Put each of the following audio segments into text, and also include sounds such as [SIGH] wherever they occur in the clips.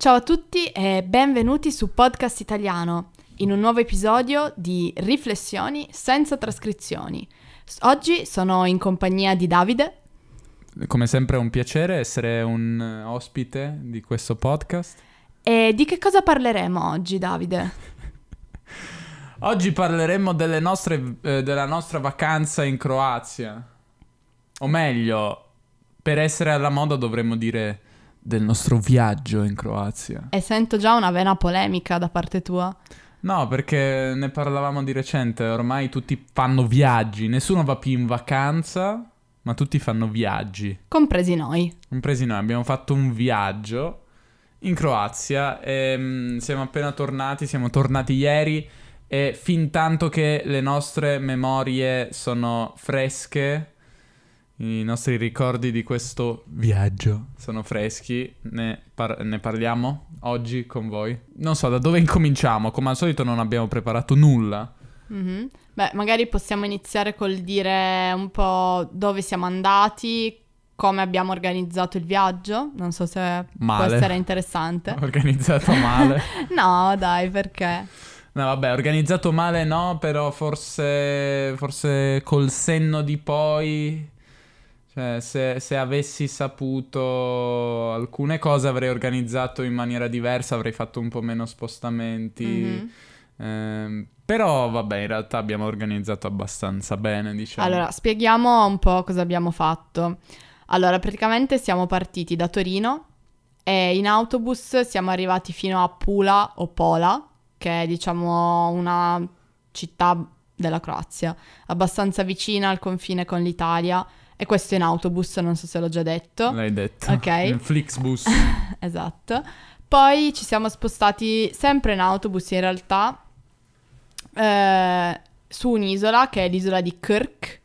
Ciao a tutti e benvenuti su Podcast Italiano, in un nuovo episodio di Riflessioni senza trascrizioni. Oggi sono in compagnia di Davide. Come sempre è un piacere essere un eh, ospite di questo podcast. E di che cosa parleremo oggi, Davide? [LAUGHS] Oggi parleremo delle nostre, eh, della nostra vacanza in Croazia. O meglio, per essere alla moda dovremmo dire del nostro viaggio in Croazia. E sento già una vena polemica da parte tua. No, perché ne parlavamo di recente, ormai tutti fanno viaggi, nessuno va più in vacanza, ma tutti fanno viaggi. Compresi noi. Compresi noi, abbiamo fatto un viaggio in Croazia e mm, siamo appena tornati, siamo tornati ieri e fin tanto che le nostre memorie sono fresche, i nostri ricordi di questo viaggio sono freschi, ne, par- ne parliamo oggi con voi. Non so da dove incominciamo, come al solito non abbiamo preparato nulla. Mhm. Beh, magari possiamo iniziare col dire un po' dove siamo andati, come abbiamo organizzato il viaggio. Non so se Male. può essere interessante. [LAUGHS] Organizzato male. [LAUGHS] No, dai, perché? No, vabbè, organizzato male no, però forse, forse col senno di poi, cioè se, se avessi saputo alcune cose avrei organizzato in maniera diversa, avrei fatto un po' meno spostamenti. Mhm. Ehm, però vabbè, in realtà abbiamo organizzato abbastanza bene, diciamo. Allora, spieghiamo un po' cosa abbiamo fatto. Allora, praticamente siamo partiti da Torino e in autobus siamo arrivati fino a Pula o Pola, che è diciamo una città della Croazia, abbastanza vicina al confine con l'Italia. E questo in autobus, non so se l'ho già detto. L'hai detto. Ok. [LAUGHS] In Flixbus. [LAUGHS] Esatto. Poi ci siamo spostati sempre in autobus in realtà eh, su un'isola che è l'isola di Kirk,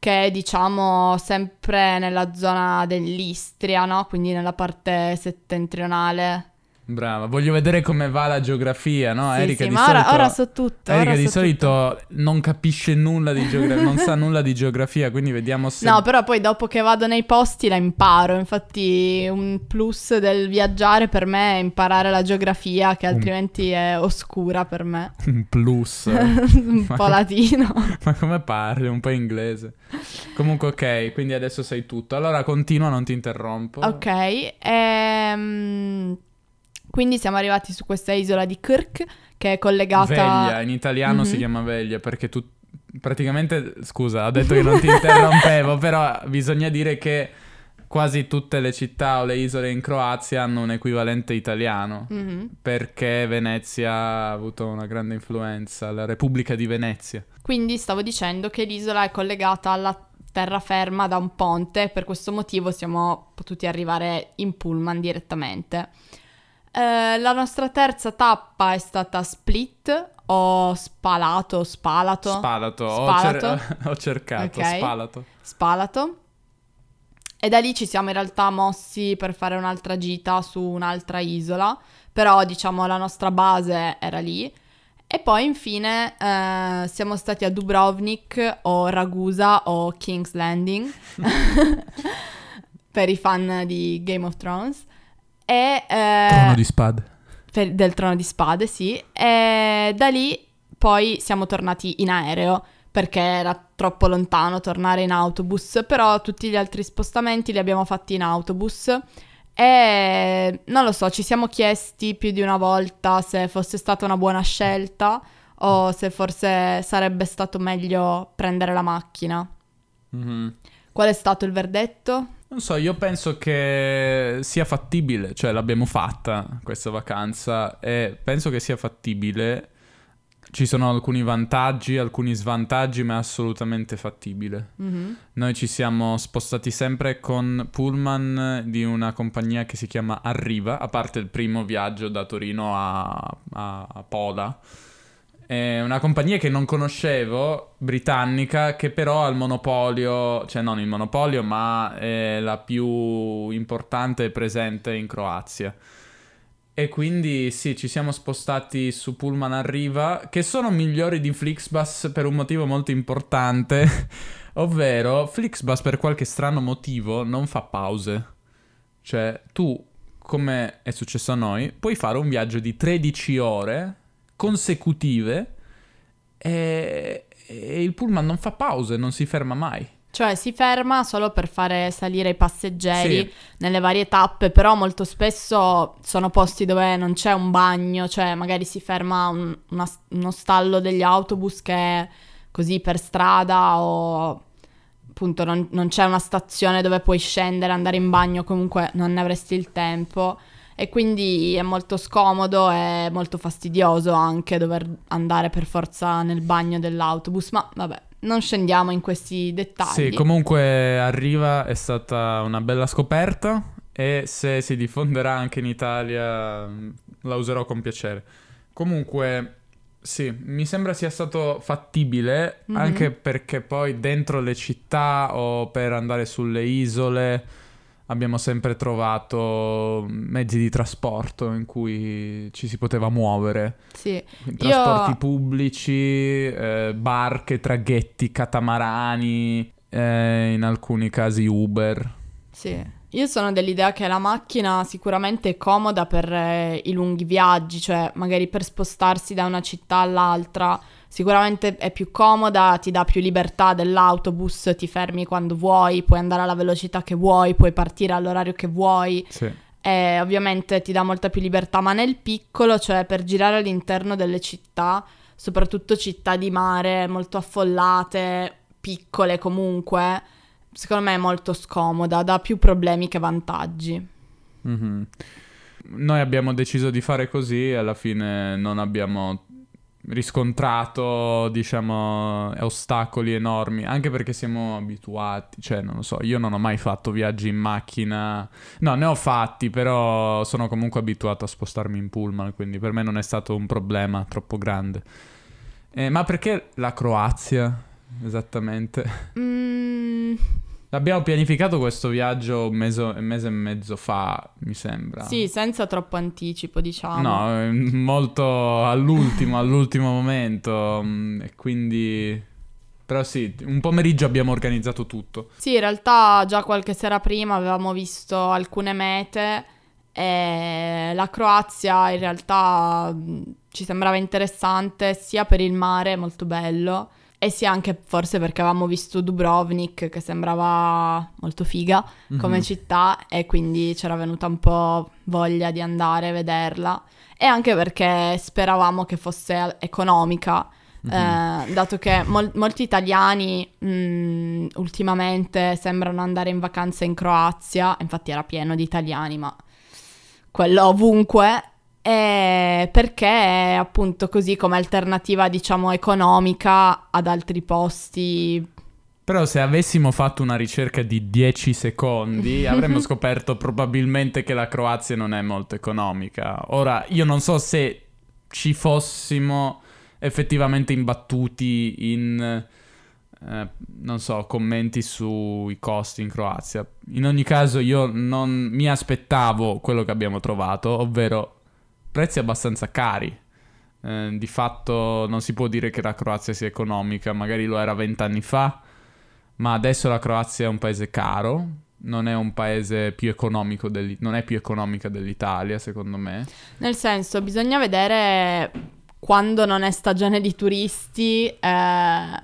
che è diciamo sempre nella zona dell'Istria, no? Quindi nella parte settentrionale. Brava, voglio vedere come va la geografia, no? Sì, Erika sì, di ma solito... ora so tutto. Erika di so solito non capisce nulla di geografia, non sa nulla di geografia, quindi vediamo se... No, però poi dopo che vado nei posti la imparo. Infatti, un plus del viaggiare per me è imparare la geografia, che Un- altrimenti è oscura per me. [LAUGHS] Un plus. [LAUGHS] un po' latino. [LAUGHS] Ma come parli? Un po' inglese. Comunque ok, quindi adesso sai tutto. Allora continua, non ti interrompo. Ok, ehm, quindi siamo arrivati su questa isola di Kirk che è collegata... Veglia, in italiano si Mhm. chiama Veglia perché tu... Praticamente, scusa, ho detto che non ti [LAUGHS] interrompevo, però bisogna dire che quasi tutte le città o le isole in Croazia hanno un equivalente italiano. Mhm. Perché Venezia ha avuto una grande influenza, la Repubblica di Venezia. Quindi stavo dicendo che l'isola è collegata alla terraferma da un ponte, per questo motivo siamo potuti arrivare in pullman direttamente. Eh, la nostra terza tappa è stata Split o Spalato, Spalato. Spalato, Ho, cer- Spalato. [LAUGHS] ho cercato, Ok. Spalato. Spalato. E da lì ci siamo in realtà mossi per fare un'altra gita su un'altra isola, però diciamo la nostra base era lì. E poi infine eh, siamo stati a Dubrovnik o Ragusa o King's Landing [LAUGHS] [LAUGHS] per i fan di Game of Thrones. E, eh, Trono di spade. per- del Trono di Spade, sì. E da lì poi siamo tornati in aereo perché era troppo lontano tornare in autobus, però tutti gli altri spostamenti li abbiamo fatti in autobus. E non lo so, ci siamo chiesti più di una volta se fosse stata una buona scelta o se forse sarebbe stato meglio prendere la macchina. Mhm. Qual è stato il verdetto? Non so, io penso che sia fattibile, cioè l'abbiamo fatta questa vacanza e penso che sia fattibile. Ci sono alcuni vantaggi, alcuni svantaggi, ma è assolutamente fattibile. Mhm. Noi ci siamo spostati sempre con Pullman di una compagnia che si chiama Arriva, a parte il primo viaggio da Torino a, a- a Pola. È una compagnia che non conoscevo, britannica, che però ha il monopolio, cioè non il monopolio, ma è la più importante presente in Croazia. E quindi sì, ci siamo spostati su Pullman Arriva, che sono migliori di Flixbus per un motivo molto importante, [LAUGHS] ovvero Flixbus per qualche strano motivo non fa pause. Cioè, tu come è successo a noi, puoi fare un viaggio di 13 ore consecutive e, e il pullman non fa pause, non si ferma mai. Cioè si ferma solo per fare salire i passeggeri Sì. nelle varie tappe, però molto spesso sono posti dove non c'è un bagno, cioè magari si ferma un- una- uno stallo degli autobus che è così per strada o appunto non, non c'è una stazione dove puoi scendere, andare in bagno, comunque non ne avresti il tempo e quindi è molto scomodo e molto fastidioso anche dover andare per forza nel bagno dell'autobus, ma vabbè, non scendiamo in questi dettagli. Sì, comunque arriva, è stata una bella scoperta e se si diffonderà anche in Italia la userò con piacere. Comunque, sì, mi sembra sia stato fattibile Mhm. anche perché poi dentro le città o per andare sulle isole abbiamo sempre trovato mezzi di trasporto in cui ci si poteva muovere. Sì. Trasporti pubblici, eh, barche, traghetti, catamarani, eh, in alcuni casi Uber. Sì, io sono dell'idea che la macchina sicuramente è comoda per eh, i lunghi viaggi, cioè magari per spostarsi da una città all'altra, sicuramente è più comoda, ti dà più libertà dell'autobus, ti fermi quando vuoi, puoi andare alla velocità che vuoi, puoi partire all'orario che vuoi Sì. e ovviamente ti dà molta più libertà, ma nel piccolo, cioè per girare all'interno delle città, soprattutto città di mare molto affollate, piccole comunque, secondo me è molto scomoda, dà più problemi che vantaggi. Mhm. Noi abbiamo deciso di fare così e alla fine non abbiamo riscontrato, diciamo, ostacoli enormi, anche perché siamo abituati, cioè, non lo so, io non ho mai fatto viaggi in macchina, no, ne ho fatti, però sono comunque abituato a spostarmi in pullman, quindi per me non è stato un problema troppo grande. Eh, ma perché la Croazia, esattamente? Mm, Abbiamo pianificato questo viaggio un mese, mese e mezzo fa, mi sembra. sì, senza troppo anticipo, diciamo. No, eh, molto all'ultimo, [LAUGHS] all'ultimo momento. mm, E quindi... Però sì, un pomeriggio abbiamo organizzato tutto. Sì, in realtà già qualche sera prima avevamo visto alcune mete e la Croazia in realtà mh, ci sembrava interessante sia per il mare, molto bello, e sia anche forse perché avevamo visto Dubrovnik che sembrava molto figa come Mhm. città e quindi c'era venuta un po' voglia di andare a vederla e anche perché speravamo che fosse economica. Mhm. Eh, dato che mol- molti italiani mh, ultimamente sembrano andare in vacanza in Croazia, infatti era pieno di italiani, ma quello ovunque, e perché è appunto così come alternativa, diciamo, economica ad altri posti. Però se avessimo fatto una ricerca di 10 secondi [LAUGHS] avremmo scoperto probabilmente che la Croazia non è molto economica. Ora, io non so se ci fossimo effettivamente imbattuti in, eh, non so, commenti sui costi in Croazia. In ogni caso io non mi aspettavo quello che abbiamo trovato, ovvero prezzi abbastanza cari. Eh, di fatto non si può dire che la Croazia sia economica, magari lo era vent'anni fa, ma adesso la Croazia è un paese caro, non è un paese più economico, dell'I- non è più economica dell'Italia, secondo me. Nel senso, bisogna vedere quando non è stagione di turisti eh,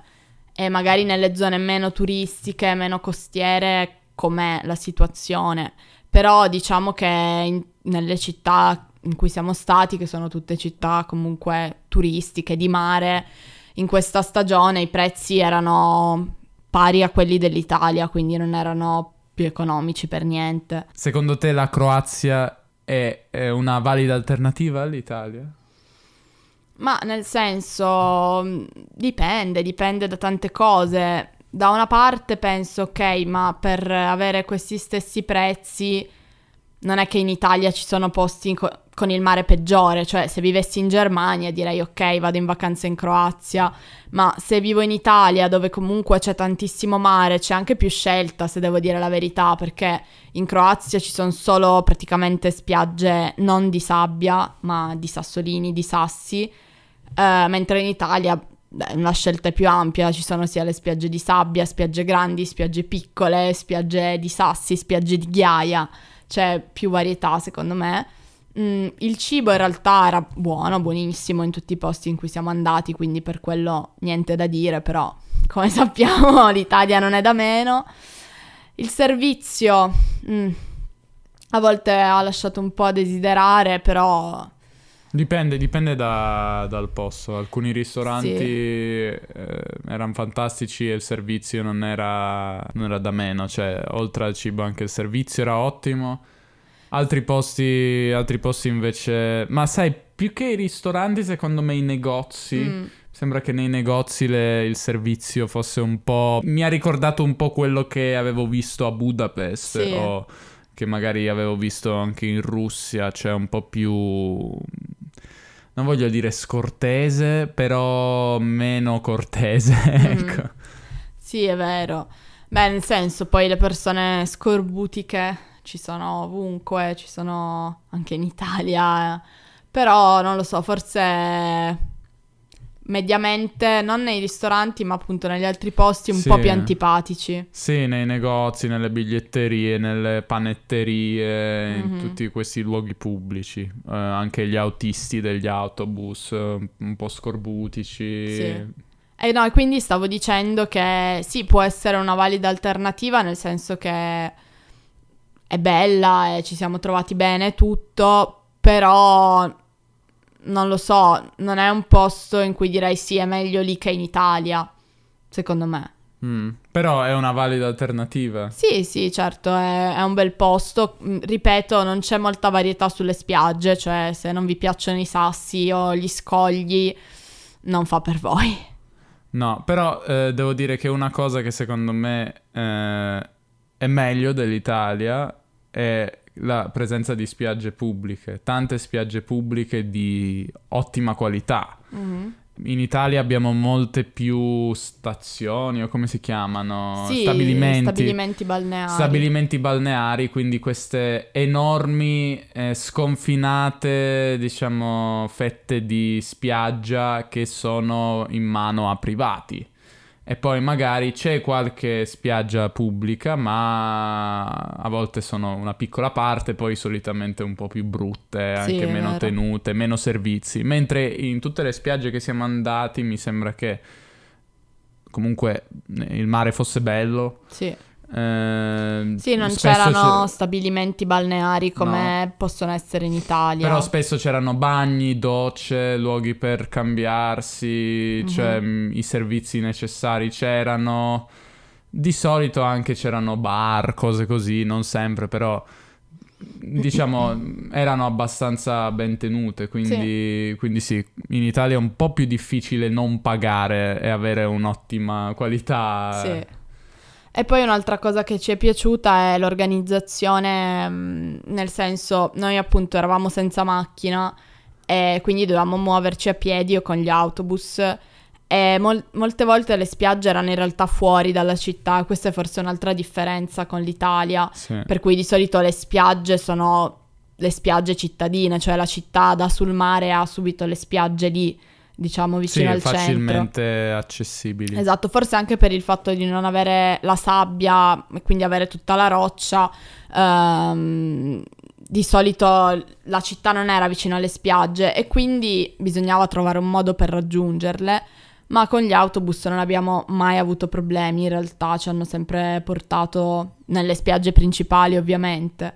e magari nelle zone meno turistiche, meno costiere, com'è la situazione. Però diciamo che in- nelle città in cui siamo stati, che sono tutte città comunque turistiche, di mare, in questa stagione i prezzi erano pari a quelli dell'Italia, quindi non erano più economici per niente. Secondo te la Croazia è, è una valida alternativa all'Italia? Ma nel senso, dipende, dipende da tante cose. Da una parte penso, ok, ma per avere questi stessi prezzi non è che in Italia ci sono posti co- con il mare peggiore, cioè se vivessi in Germania direi ok, vado in vacanza in Croazia, ma se vivo in Italia dove comunque c'è tantissimo mare, c'è anche più scelta, se devo dire la verità, perché in Croazia ci sono solo praticamente spiagge non di sabbia, ma di sassolini, di sassi, eh, mentre in Italia la scelta è più ampia, ci sono sia le spiagge di sabbia, spiagge grandi, spiagge piccole, spiagge di sassi, spiagge di ghiaia. c'è più varietà secondo me. Mm, il cibo in realtà era buono, buonissimo in tutti i posti in cui siamo andati, quindi per quello niente da dire, però come [LAUGHS] sappiamo l'Italia non è da meno. Il servizio mm, a volte ha lasciato un po' a desiderare, però... Dipende, dipende da- dal posto. Alcuni ristoranti Sì. eh, erano fantastici e il servizio non era, non era da meno. Cioè, oltre al cibo anche il servizio era ottimo. Altri posti, altri posti invece... Ma sai, più che i ristoranti, secondo me i negozi... mm, Sembra che nei negozi le- il servizio fosse un po'... Mi ha ricordato un po' quello che avevo visto a Budapest Sì. o che magari avevo visto anche in Russia, cioè un po' più... Non voglio dire scortese, però meno cortese, [LAUGHS] ecco. sì, è vero. Beh, nel senso, poi le persone scorbutiche ci sono ovunque, ci sono anche in Italia, però non lo so, forse mediamente, non nei ristoranti, ma appunto negli altri posti un Sì. po' più antipatici. Sì, nei negozi, nelle biglietterie, nelle panetterie, in Mhm. tutti questi luoghi pubblici. Eh, anche gli autisti degli autobus, eh, un po' scorbutici. Sì. E no, quindi stavo dicendo che sì, può essere una valida alternativa, nel senso che è bella e ci siamo trovati bene e tutto, però non lo so, non è un posto in cui direi sì, è meglio lì che in Italia, secondo me. Mm, Però è una valida alternativa. Sì, sì, certo, è, è un bel posto. Mm, Ripeto, non c'è molta varietà sulle spiagge, cioè se non vi piacciono i sassi o gli scogli, non fa per voi. No, però eh, devo dire che una cosa che secondo me eh, è meglio dell'Italia è la presenza di spiagge pubbliche, tante spiagge pubbliche di ottima qualità. Mhm. In Italia abbiamo molte più stazioni o come si chiamano? Sì, stabilimenti. stabilimenti balneari. Stabilimenti balneari, quindi queste enormi, eh, sconfinate, diciamo, fette di spiaggia che sono in mano a privati. E poi magari c'è qualche spiaggia pubblica, ma a volte sono una piccola parte, poi solitamente un po' più brutte, Sì, anche è meno tenute, meno servizi. Mentre in tutte le spiagge che siamo andati mi sembra che comunque il mare fosse bello. Sì. Ehm, Sì, non c'erano c'è- stabilimenti balneari come possono essere in Italia. Però spesso c'erano bagni, docce, luoghi per cambiarsi, Mhm. cioè mh, i servizi necessari c'erano. Di solito anche c'erano bar, cose così, non sempre, però [LAUGHS] diciamo erano abbastanza ben tenute, quindi quindi sì, in Italia è un po' più difficile non pagare e avere un'ottima qualità. Sì. E poi un'altra cosa che ci è piaciuta è l'organizzazione, mh, nel senso, noi appunto eravamo senza macchina e quindi dovevamo muoverci a piedi o con gli autobus e mol- molte volte le spiagge erano in realtà fuori dalla città, questa è forse un'altra differenza con l'Italia, Sì. per cui di solito le spiagge sono le spiagge cittadine, cioè la città dà sul mare ha subito le spiagge lì, diciamo Sì, vicino al centro. facilmente accessibili. Esatto, forse anche per il fatto di non avere la sabbia e quindi avere tutta la roccia. ehm, di solito la città non era vicino alle spiagge e quindi bisognava trovare un modo per raggiungerle. Ma con gli autobus non abbiamo mai avuto problemi, in realtà ci hanno sempre portato nelle spiagge principali, ovviamente.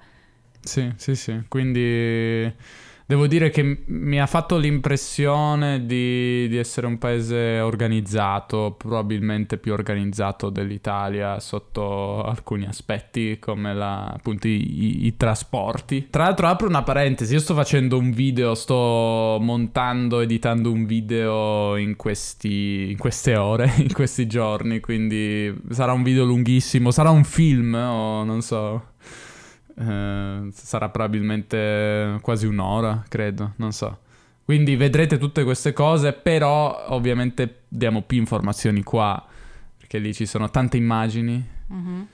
Sì, sì, sì. Quindi devo dire che mi ha fatto l'impressione di, di essere un paese organizzato, probabilmente più organizzato dell'Italia sotto alcuni aspetti, come la- appunto i, i- i trasporti. Tra l'altro, apro una parentesi: io sto facendo un video, sto montando, editando un video in, questi, in queste ore, [LAUGHS] in questi giorni. Quindi sarà un video lunghissimo, sarà un film o non so. Eh, sarà probabilmente quasi un'ora, credo, non so. Quindi vedrete tutte queste cose, però ovviamente diamo più informazioni qua, perché lì ci sono tante immagini. Mhm.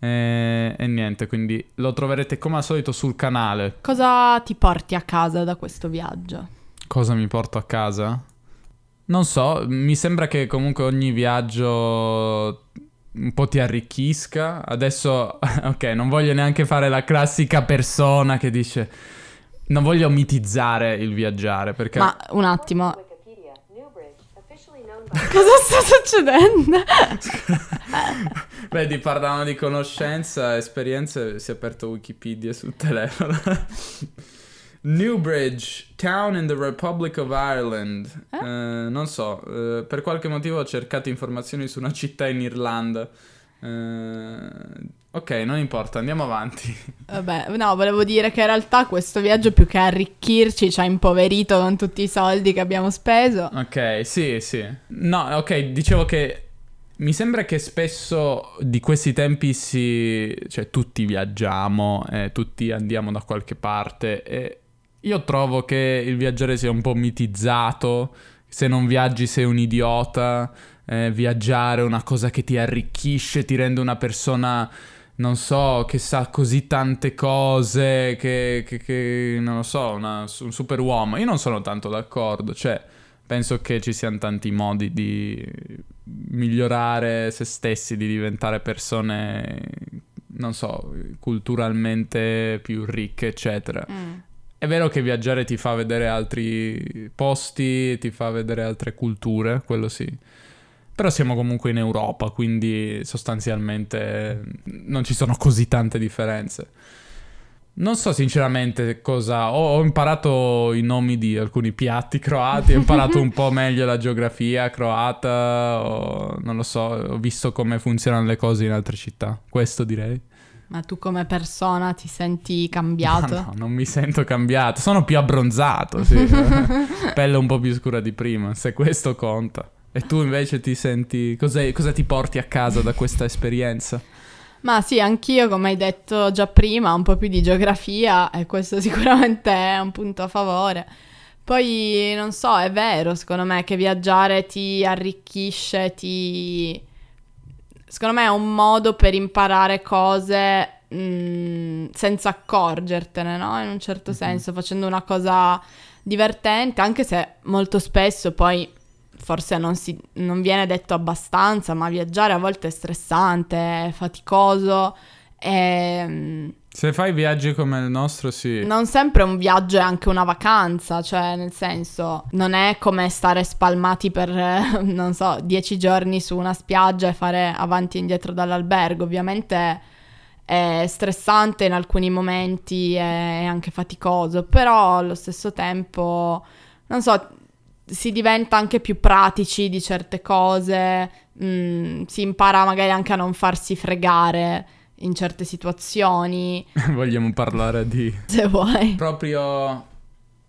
E, e niente, quindi lo troverete come al solito sul canale. Cosa ti porti a casa da questo viaggio? Cosa mi porto a casa? Non so, mi sembra che comunque ogni viaggio un po' ti arricchisca. Adesso, [LAUGHS] ok, non voglio neanche fare la classica persona che dice non voglio mitizzare il viaggiare perché... Ma un attimo. [LAUGHS] Cosa sta succedendo? [LAUGHS] Vedi, parlano di conoscenza, esperienze, si è aperto Wikipedia sul telefono. Newbridge, town in the Republic of Ireland. Eh? Eh, non so, eh, per qualche motivo ho cercato informazioni su una città in Irlanda. Eh, ok, non importa, andiamo avanti. Vabbè, no, volevo dire che in realtà questo viaggio più che arricchirci ci ha impoverito con tutti i soldi che abbiamo speso. Ok, sì, sì. No, ok, dicevo che mi sembra che spesso di questi tempi si... cioè tutti viaggiamo, eh, tutti andiamo da qualche parte e io trovo che il viaggiare sia un po' mitizzato, se non viaggi sei un idiota, eh, viaggiare è una cosa che ti arricchisce, ti rende una persona, non so, che sa così tante cose, che, che, che non lo so, una, un super uomo. Io non sono tanto d'accordo, cioè penso che ci siano tanti modi di migliorare se stessi, di diventare persone, non so, culturalmente più ricche, eccetera. Mm. È vero che viaggiare ti fa vedere altri posti, ti fa vedere altre culture, quello sì. Però siamo comunque in Europa, quindi sostanzialmente non ci sono così tante differenze. Non so sinceramente cosa... Ho, ho, imparato i nomi di alcuni piatti croati, ho imparato un po' [LAUGHS] meglio la geografia croata, o, non lo so, ho visto come funzionano le cose in altre città. Questo direi. Ma tu come persona ti senti cambiato? No, no non mi sento cambiato, sono più abbronzato, sì. [LAUGHS] Pelle un po' più scura di prima, se questo conta. E tu invece ti senti... Cos'è, cosa ti porti a casa da questa esperienza? Ma sì, anch'io, come hai detto già prima, un po' più di geografia e questo [LAUGHS] sicuramente è un punto a favore. Poi, non so, è vero, secondo me, che viaggiare ti arricchisce, ti... Secondo me è un modo per imparare cose mh, mm, senza accorgertene, no? In un certo mm-hmm. senso, facendo una cosa divertente, anche se molto spesso poi forse non, si, non viene detto abbastanza, ma viaggiare a volte è stressante, è faticoso. E, Se fai viaggi come il nostro, sì. Non sempre un viaggio è anche una vacanza, cioè nel senso, non è come stare spalmati per, [LAUGHS] non so, dieci giorni su una spiaggia e fare avanti e indietro dall'albergo. Ovviamente è stressante in alcuni momenti, è anche faticoso, però allo stesso tempo, non so, si diventa anche più pratici di certe cose, mm, si impara magari anche a non farsi fregare in certe situazioni. [LAUGHS] Vogliamo parlare di... [LAUGHS] Se vuoi. Proprio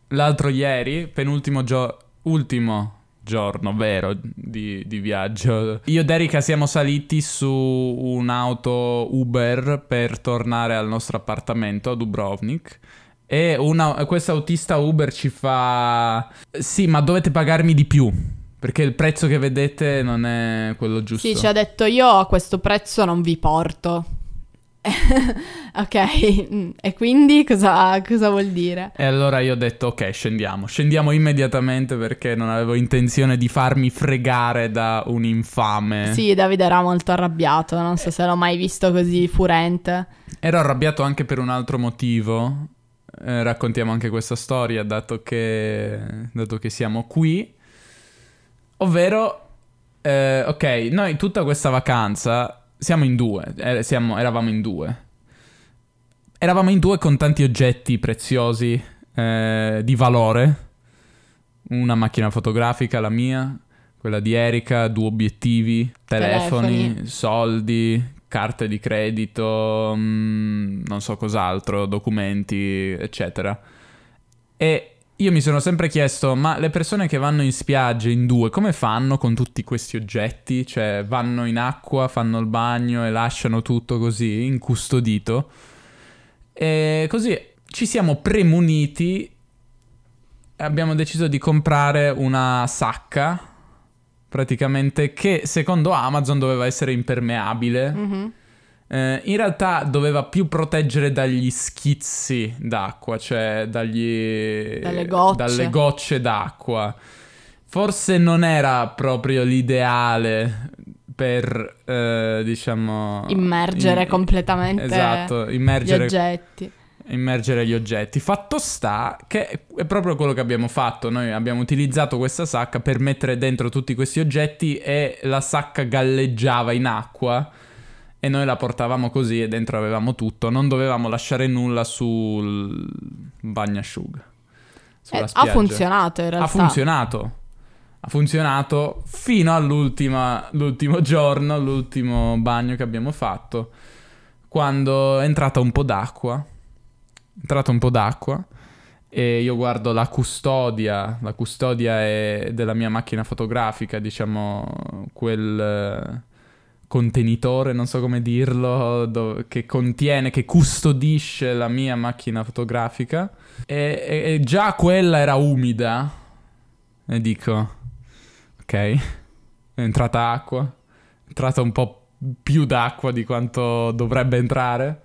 l'altro ieri, penultimo giorno... Ultimo giorno vero di, di, viaggio. Io ed Erika siamo saliti su un'auto Uber per tornare al nostro appartamento a Dubrovnik. E una, questo autista Uber ci fa... Sì, ma dovete pagarmi di più. Perché il prezzo che vedete non è quello giusto. Sì, ci ha detto io a questo prezzo non vi porto. Ok, e quindi cosa, cosa, vuol dire? E allora io ho detto ok, scendiamo, scendiamo immediatamente perché non avevo intenzione di farmi fregare da un infame. Sì, Davide era molto arrabbiato, non so se l'ho mai visto così furente. Ero arrabbiato anche per un altro motivo, eh, raccontiamo anche questa storia dato che, dato che siamo qui. Ovvero, eh, ok, noi tutta questa vacanza siamo in due, eh, siamo, eravamo in due. Eravamo in due con tanti oggetti preziosi eh, di valore. Una macchina fotografica, la mia, quella di Erika, due obiettivi, telefoni, telefoni. soldi, carte di credito, mh, mm, non so cos'altro, documenti, eccetera. E io mi sono sempre chiesto, ma le persone che vanno in spiaggia in due, come fanno con tutti questi oggetti? Cioè, vanno in acqua, fanno il bagno e lasciano tutto così, incustodito. E così ci siamo premuniti abbiamo deciso di comprare una sacca praticamente che secondo Amazon doveva essere impermeabile. Mm-hmm. Eh, in realtà doveva più proteggere dagli schizzi d'acqua, cioè dagli... dalle, gocce. dalle gocce d'acqua. Forse non era proprio l'ideale per, eh, diciamo... Immergere in- completamente Esatto, gli immergere oggetti. immergere gli oggetti. Fatto sta che è proprio quello che abbiamo fatto. Noi abbiamo utilizzato questa sacca per mettere dentro tutti questi oggetti e la sacca galleggiava in acqua e noi la portavamo così e dentro avevamo tutto. Non dovevamo lasciare nulla sul bagnasciuga. Eh, ha funzionato in realtà. Ha funzionato. Ha funzionato fino all'ultimo giorno, l'ultimo bagno che abbiamo fatto, quando è entrata un po' d'acqua. È entrata un po' d'acqua e io guardo la custodia, la custodia è della mia macchina fotografica, diciamo quel contenitore, non so come dirlo, do- che contiene, che custodisce la mia macchina fotografica e, e- e già quella era umida e dico, ok, è entrata acqua, è entrata un po' più d'acqua di quanto dovrebbe entrare.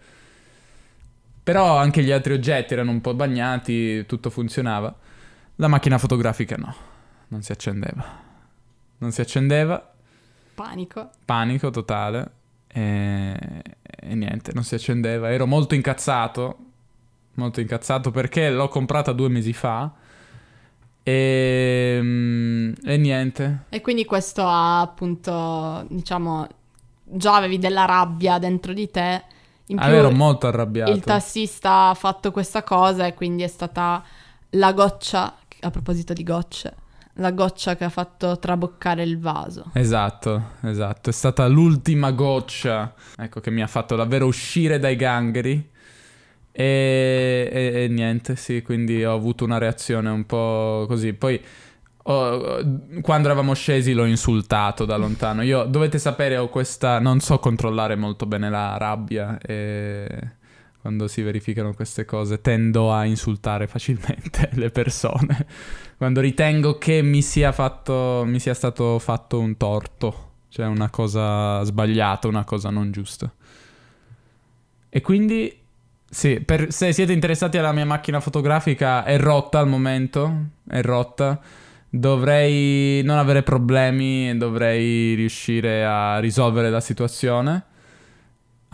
Però anche gli altri oggetti erano un po' bagnati, tutto funzionava. La macchina fotografica no, non si accendeva. Non si accendeva, Panico. panico totale e, e niente, non si accendeva. Ero molto incazzato, molto incazzato perché l'ho comprata due mesi fa e, mm, e niente. E quindi questo ha appunto, diciamo, già avevi della rabbia dentro di te. In più Ah, ero molto arrabbiato. il tassista ha fatto questa cosa e quindi è stata la goccia, a proposito di gocce, la goccia che ha fatto traboccare il vaso. Esatto, esatto. È stata l'ultima goccia, ecco, che mi ha fatto davvero uscire dai gangheri. E, e- e niente, sì, quindi ho avuto una reazione un po' così. Poi, ho- quando eravamo scesi, l'ho insultato da lontano. Io, dovete sapere, ho questa... Non so controllare molto bene la rabbia e... Quando si verificano queste cose tendo a insultare facilmente [LAUGHS] le persone. Quando ritengo che mi sia fatto, mi sia stato fatto un torto, cioè una cosa sbagliata, una cosa non giusta. E quindi, sì, per- se siete interessati alla mia macchina fotografica, è rotta al momento, è rotta. Dovrei non avere problemi, dovrei riuscire a risolvere la situazione.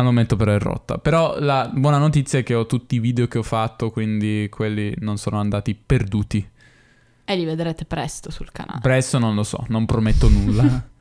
Al momento però è rotta. Però la buona notizia è che ho tutti i video che ho fatto, quindi quelli non sono andati perduti. E li vedrete presto sul canale. Presto non lo so, non prometto nulla. [LAUGHS]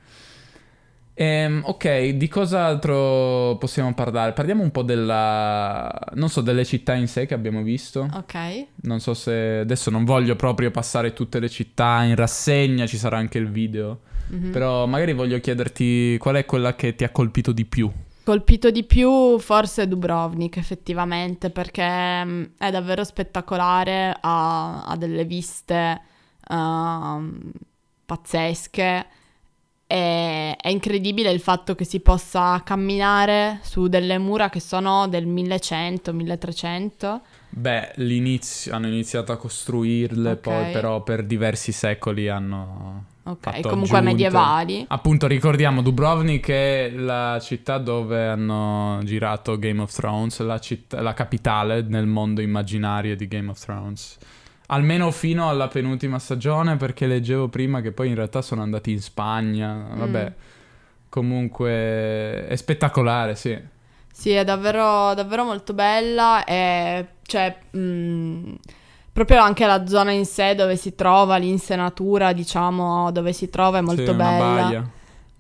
Ehm, ok, di cos'altro possiamo parlare? Parliamo un po' della... non so, delle città in sé che abbiamo visto. Ok. Non so se... adesso non voglio proprio passare tutte le città in rassegna, ci sarà anche il video. Mhm. Però magari voglio chiederti qual è quella che ti ha colpito di più. Colpito di più forse Dubrovnik effettivamente perché mm, è davvero spettacolare, ha, ha delle viste ehm, pazzesche e è incredibile il fatto che si possa camminare su delle mura che sono del 1100-1300. Beh, hanno iniziato a costruirle, Ok. poi però per diversi secoli hanno... Ok, comunque aggiunte. medievali. Appunto, ricordiamo Dubrovnik è la città dove hanno girato Game of Thrones, la, città- la capitale nel mondo immaginario di Game of Thrones. Almeno fino alla penultima stagione, perché leggevo prima che poi in realtà sono andati in Spagna. Vabbè, comunque è spettacolare, sì. Sì, è davvero, davvero molto bella e cioè, mh, proprio anche la zona in sé dove si trova, l'insenatura, diciamo, dove si trova è molto Sì, bella. baia.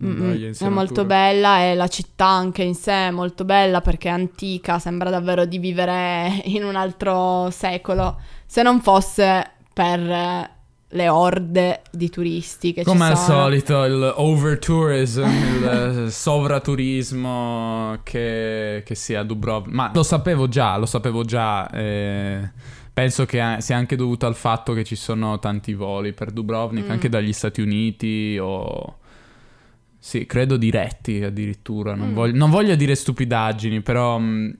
Baia è molto bella e la città anche in sé è molto bella perché è antica, sembra davvero di vivere [LAUGHS] in un altro secolo, se non fosse per le orde di turisti che Come ci al sono. solito, il overtourism, [LAUGHS] il eh, sovraturismo che, che sia a Dubrovnik. Ma lo sapevo già, lo sapevo già. eh, penso che sia anche dovuto al fatto che ci sono tanti voli per Dubrovnik, Mm. anche dagli Stati Uniti o... Sì, credo diretti addirittura. Non, Mm. voglio, non voglio dire stupidaggini, però... mh,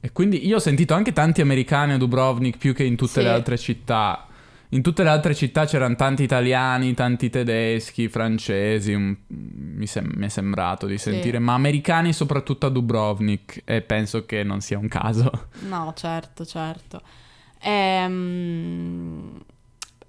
e quindi io ho sentito anche tanti americani a Dubrovnik più che in tutte Sì. le altre città. In tutte le altre città c'erano tanti italiani, tanti tedeschi, francesi, un- mi, sem- mi è sembrato di Sì. sentire, ma americani soprattutto a Dubrovnik e penso che non sia un caso. No, certo, certo. Ehm,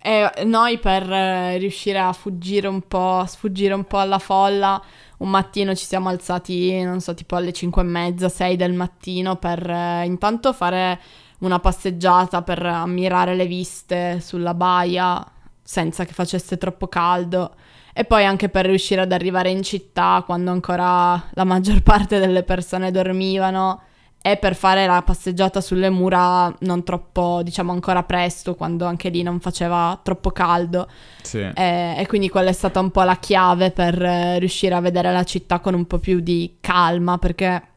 E, noi per eh, riuscire a fuggire un po', a sfuggire un po' alla folla, un mattino ci siamo alzati, non so, tipo alle 5 e mezza, 6 del mattino per eh, intanto fare una passeggiata per ammirare le viste sulla baia senza che facesse troppo caldo e poi anche per riuscire ad arrivare in città quando ancora la maggior [LAUGHS] parte delle persone dormivano e per fare la passeggiata sulle mura non troppo, diciamo ancora presto, quando anche lì non faceva troppo caldo. Sì. E, e quindi quella è stata un po' la chiave per eh, riuscire a vedere la città con un po' più di calma, perché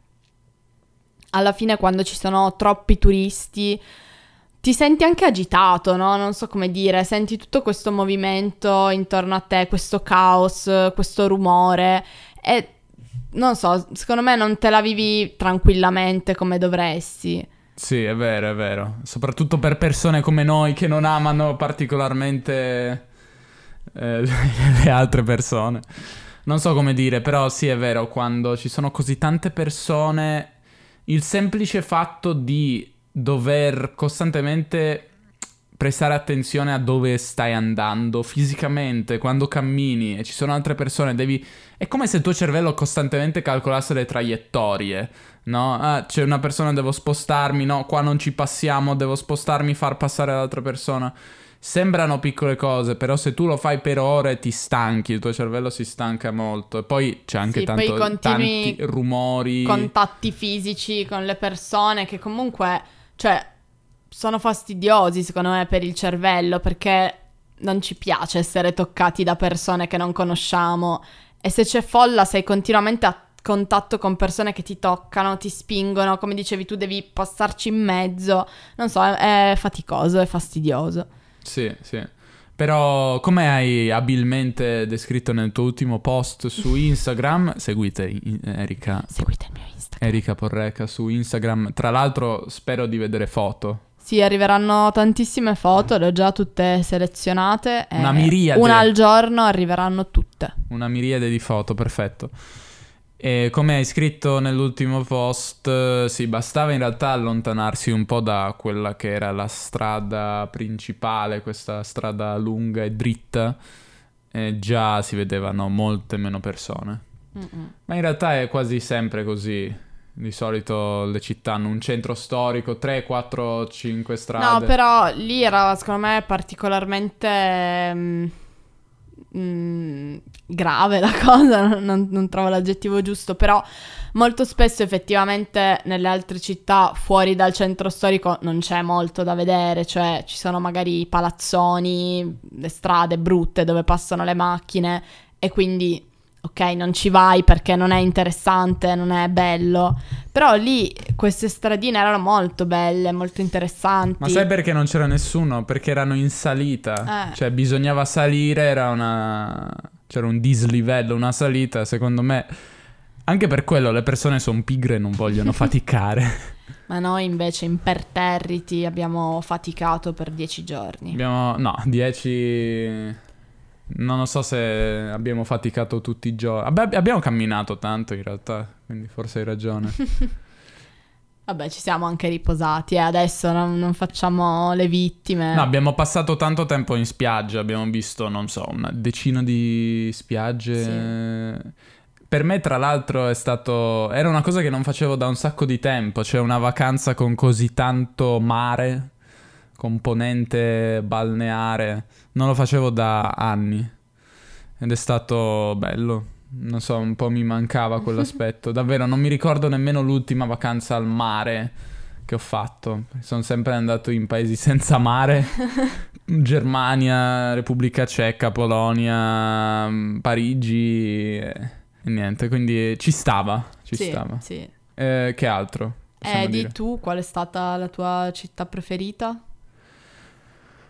alla fine quando ci sono troppi turisti ti senti anche agitato, no? Non so come dire, senti tutto questo movimento intorno a te, questo caos, questo rumore e non so, secondo me non te la vivi tranquillamente come dovresti. Sì, è vero, è vero. Soprattutto per persone come noi che non amano particolarmente eh, [LAUGHS] le altre persone. Non so come dire, però sì, è vero, quando ci sono così tante persone, il semplice fatto di dover costantemente prestare attenzione a dove stai andando fisicamente, quando cammini e ci sono altre persone, devi... È come se il tuo cervello costantemente calcolasse le traiettorie, no? Ah, c'è una persona, devo spostarmi, no, qua non ci passiamo, devo spostarmi, far passare l'altra persona. Sembrano piccole cose, però se tu lo fai per ore ti stanchi, il tuo cervello si stanca molto. E poi c'è anche Sì, tanto, poi tanti rumori. Contatti fisici con le persone che comunque, cioè, sono fastidiosi secondo me per il cervello perché non ci piace essere toccati da persone che non conosciamo e se c'è folla sei continuamente a contatto con persone che ti toccano, ti spingono, come dicevi tu devi passarci in mezzo, non so, è, è faticoso, è fastidioso. Sì, sì. Però, come hai abilmente descritto nel tuo ultimo post su [LAUGHS] Instagram, seguite Erika, Seguite il mio Instagram. Erika Porreca su Instagram. Tra l'altro, spero di vedere foto. Sì, arriveranno tantissime foto, le ho già tutte selezionate. e Una miriade. Una al giorno arriveranno tutte. Una miriade di foto, perfetto. E come hai scritto nell'ultimo post, eh, sì, bastava in realtà allontanarsi un po' da quella che era la strada principale, questa strada lunga e dritta, e già si vedevano molte meno persone. Mm-mm. Ma in realtà è quasi sempre così. Di solito le città hanno un centro storico, 3, 4, 5 strade. No, però lì era secondo me particolarmente mm, mm, grave la [LAUGHS] cosa, non- non trovo l'aggettivo giusto, però molto spesso effettivamente nelle altre città fuori dal centro storico non c'è molto da vedere, cioè ci sono magari i palazzoni, le strade brutte dove passano le macchine e quindi ok, non ci vai perché non è interessante, non è bello. Però lì queste stradine erano molto belle, molto interessanti. Ma sai perché non c'era nessuno? Perché erano in salita. Eh. Cioè, bisognava salire, era una... C'era un dislivello, una salita, secondo me... Anche per quello le persone sono pigre e non vogliono [LAUGHS] faticare. Ma noi invece imperterriti abbiamo faticato per dieci giorni. Abbiamo... No, 10... Non lo so se abbiamo faticato tutti i giorni. Vabbè, abbiamo camminato tanto in realtà, quindi forse hai ragione. [LAUGHS] Vabbè, ci siamo anche riposati e adesso non, non facciamo le vittime. No, abbiamo passato tanto tempo in spiaggia, abbiamo visto, non so, una decina di spiagge. Per me, tra l'altro, è stato. Era una cosa che non facevo da un sacco di tempo. Cioè, una vacanza con così tanto mare, componente balneare. Non lo facevo da anni. Ed è stato bello. Non so, un po' mi mancava [LAUGHS] quell'aspetto. Davvero, non mi ricordo nemmeno l'ultima vacanza al mare che ho fatto. Sono sempre andato in paesi senza mare. [LAUGHS] Germania, Repubblica Ceca, Polonia, Parigi e, e niente, quindi ci stava, ci sì, stava. sì. Eh, che altro? Eh, di tu qual è stata la tua città preferita?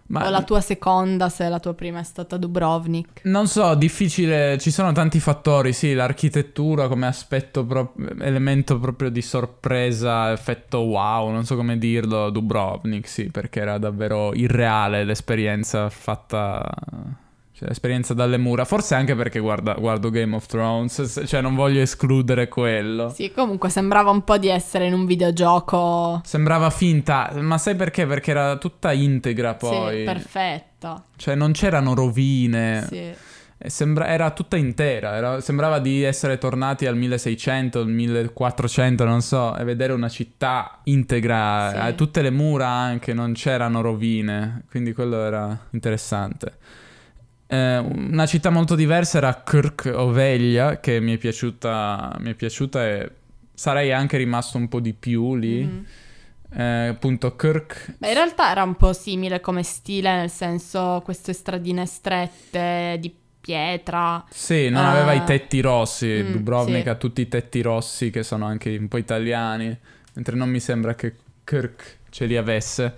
Ma O la tua seconda, se la tua prima è stata Dubrovnik? non so, difficile, ci sono tanti fattori, sì, l'architettura come aspetto, pro- elemento proprio di sorpresa, effetto wow, non so come dirlo, Dubrovnik, sì, perché era davvero irreale l'esperienza fatta, cioè l'esperienza dalle mura, forse anche perché guarda, guardo Game of Thrones, cioè non voglio escludere quello. Sì, comunque sembrava un po' di essere in un videogioco. Sembrava finta, ma sai perché? Perché era tutta integra poi. Sì, perfetta. Cioè non c'erano rovine. Sì. Sembra- era tutta intera, era- sembrava di essere tornati al 1600, al 1400, non so, e vedere una città integra, Sì. eh, tutte le mura anche, non c'erano rovine, quindi quello era interessante. Eh, una città molto diversa era Kirk Oveglia, che mi è piaciuta, mi è piaciuta e sarei anche rimasto un po' di più lì. Mhm. Eh, appunto, Kirk Beh, in realtà era un po' simile come stile, nel senso queste stradine strette di pietra. Sì, non Ah. aveva i tetti rossi. Mm, Dubrovnik sì. ha tutti i tetti rossi che sono anche un po' italiani, mentre non mi sembra che Kirk ce li avesse.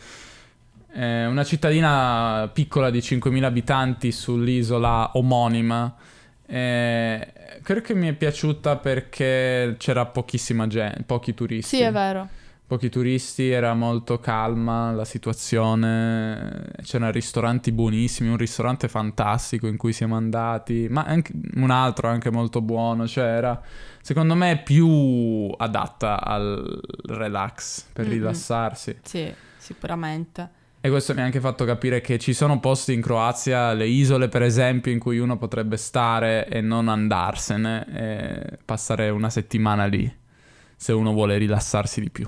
È una cittadina piccola di 5.000 abitanti sull'isola omonima. Eh, Kirk mi è piaciuta perché c'era pochissima gente, pochi turisti. Sì, è vero. Pochi turisti, era molto calma la situazione, c'erano ristoranti buonissimi, un ristorante fantastico in cui siamo andati, ma anche un altro anche molto buono, cioè era secondo me più adatta al relax, per Mhm. rilassarsi. Sì, sicuramente. E questo mi ha anche fatto capire che ci sono posti in Croazia, le isole per esempio, in cui uno potrebbe stare e non andarsene e passare una settimana lì, se uno vuole rilassarsi di più.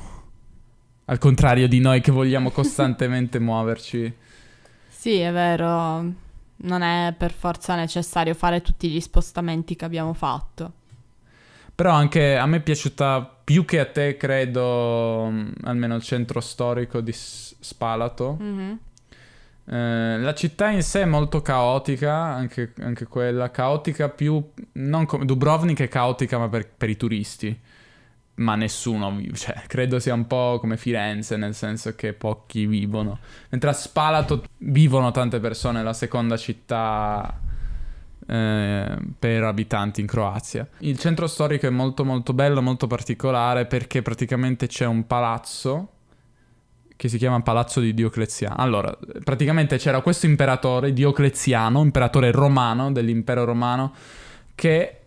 Al contrario di noi che vogliamo [LAUGHS] costantemente muoverci. Sì, è vero. Non è per forza necessario fare tutti gli spostamenti che abbiamo fatto. Però anche a me è piaciuta più che a te, credo, mh, almeno il centro storico di Spalato. Mhm. Eh, la città in sé è molto caotica, anche, anche quella caotica più... Non come, Dubrovnik è caotica ma per, per i turisti, ma nessuno cioè credo sia un po' come Firenze, nel senso che pochi vivono. Mentre a Spalato vivono tante persone, è la seconda città eh, per abitanti in Croazia. Il centro storico è molto molto bello, molto particolare perché praticamente c'è un palazzo che si chiama Palazzo di Diocleziano. Allora, praticamente c'era questo imperatore Diocleziano, imperatore romano dell'impero romano, che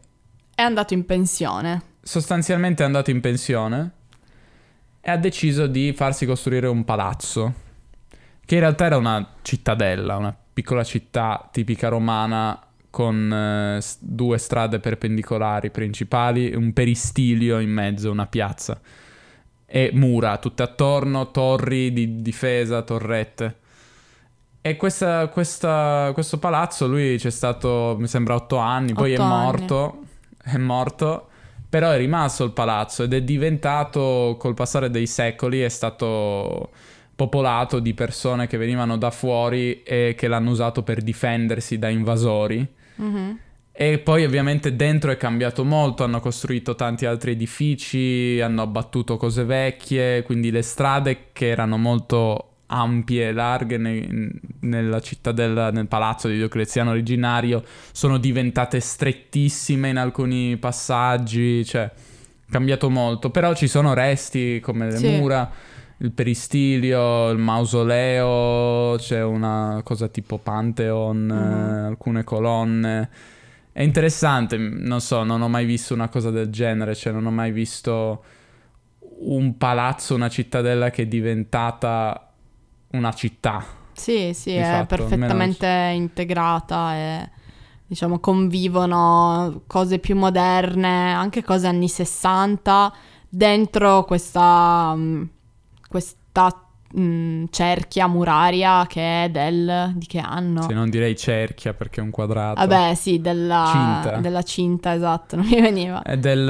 È andato in pensione. sostanzialmente è andato in pensione e ha deciso di farsi costruire un palazzo, che in realtà era una cittadella, una piccola città tipica romana con eh, due strade perpendicolari principali, un peristilio in mezzo, una piazza e mura tutte attorno, torri di difesa, torrette. E questa- questa- questo palazzo lui c'è stato, mi sembra, otto anni, poi è Otto anni. morto, è morto, però è rimasto il palazzo ed è diventato, col passare dei secoli, è stato popolato di persone che venivano da fuori e che l'hanno usato per difendersi da invasori. Mhm. E poi ovviamente dentro è cambiato molto, hanno costruito tanti altri edifici, hanno abbattuto cose vecchie, quindi le strade che erano molto ampie e larghe ne- nella cittadella, nel palazzo di Diocleziano originario, sono diventate strettissime in alcuni passaggi, cioè è cambiato molto, però ci sono resti come le Sì. mura, il peristilio, il mausoleo, c'è una cosa tipo Pantheon, Mhm. eh, alcune colonne. È interessante, non so, non ho mai visto una cosa del genere, cioè non ho mai visto un palazzo, una cittadella che è diventata una città. Sì, sì, è fatto, perfettamente integrata e diciamo convivono cose più moderne, anche cose anni 60 dentro questa mm, questa mm, cerchia muraria che è del di che anno? Se non direi cerchia perché è un quadrato. Vabbè, sì, della Cinta. della cinta, esatto, non mi veniva. È del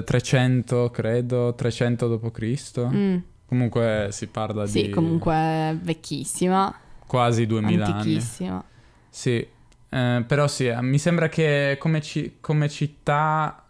eh, 300, credo, 300 d.C. Mm, Comunque si parla sì, di comunque è vecchissima, quasi 2000 anni. antichissima. Sì, eh, però sì, eh, mi sembra che come, ci- come città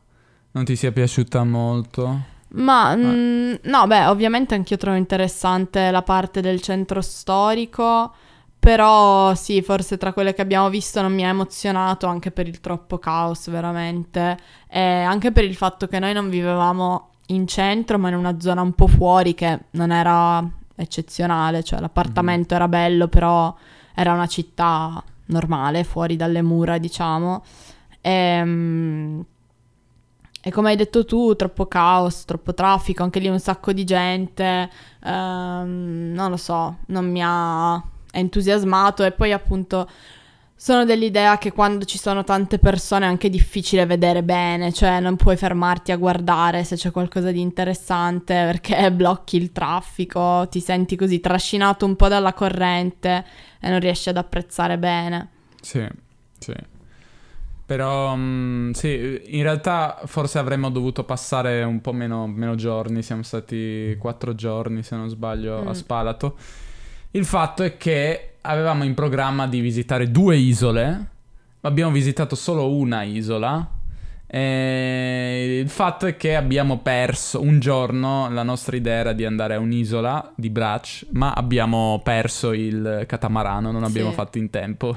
non ti sia piaciuta molto. Ma mm, no, beh, ovviamente anch'io trovo interessante la parte del centro storico, però sì, forse tra quelle che abbiamo visto non mi ha emozionato anche per il troppo caos, veramente, e anche per il fatto che noi non vivevamo in centro, ma in una zona un po' fuori che non era eccezionale, cioè l'appartamento era bello, però era una città normale, fuori dalle mura, diciamo. Ehm, E come hai detto tu, troppo caos, troppo traffico, anche lì un sacco di gente, ehm, non lo so, non mi ha entusiasmato e poi appunto Sono dell'idea che quando ci sono tante persone è anche difficile vedere bene, cioè non puoi fermarti a guardare se c'è qualcosa di interessante perché [LAUGHS] blocchi il traffico, ti senti così trascinato un po' dalla corrente e non riesci ad apprezzare bene. Sì, sì. Però mm, sì, in realtà forse avremmo dovuto passare un po' meno, meno giorni, siamo stati quattro giorni se non sbaglio Mm. a Spalato. Il fatto è che avevamo in programma di visitare due isole, ma abbiamo visitato solo una isola. E il fatto è che abbiamo perso un giorno, la nostra idea era di andare a un'isola di Brac, ma abbiamo perso il catamarano, non abbiamo Sì. fatto in tempo.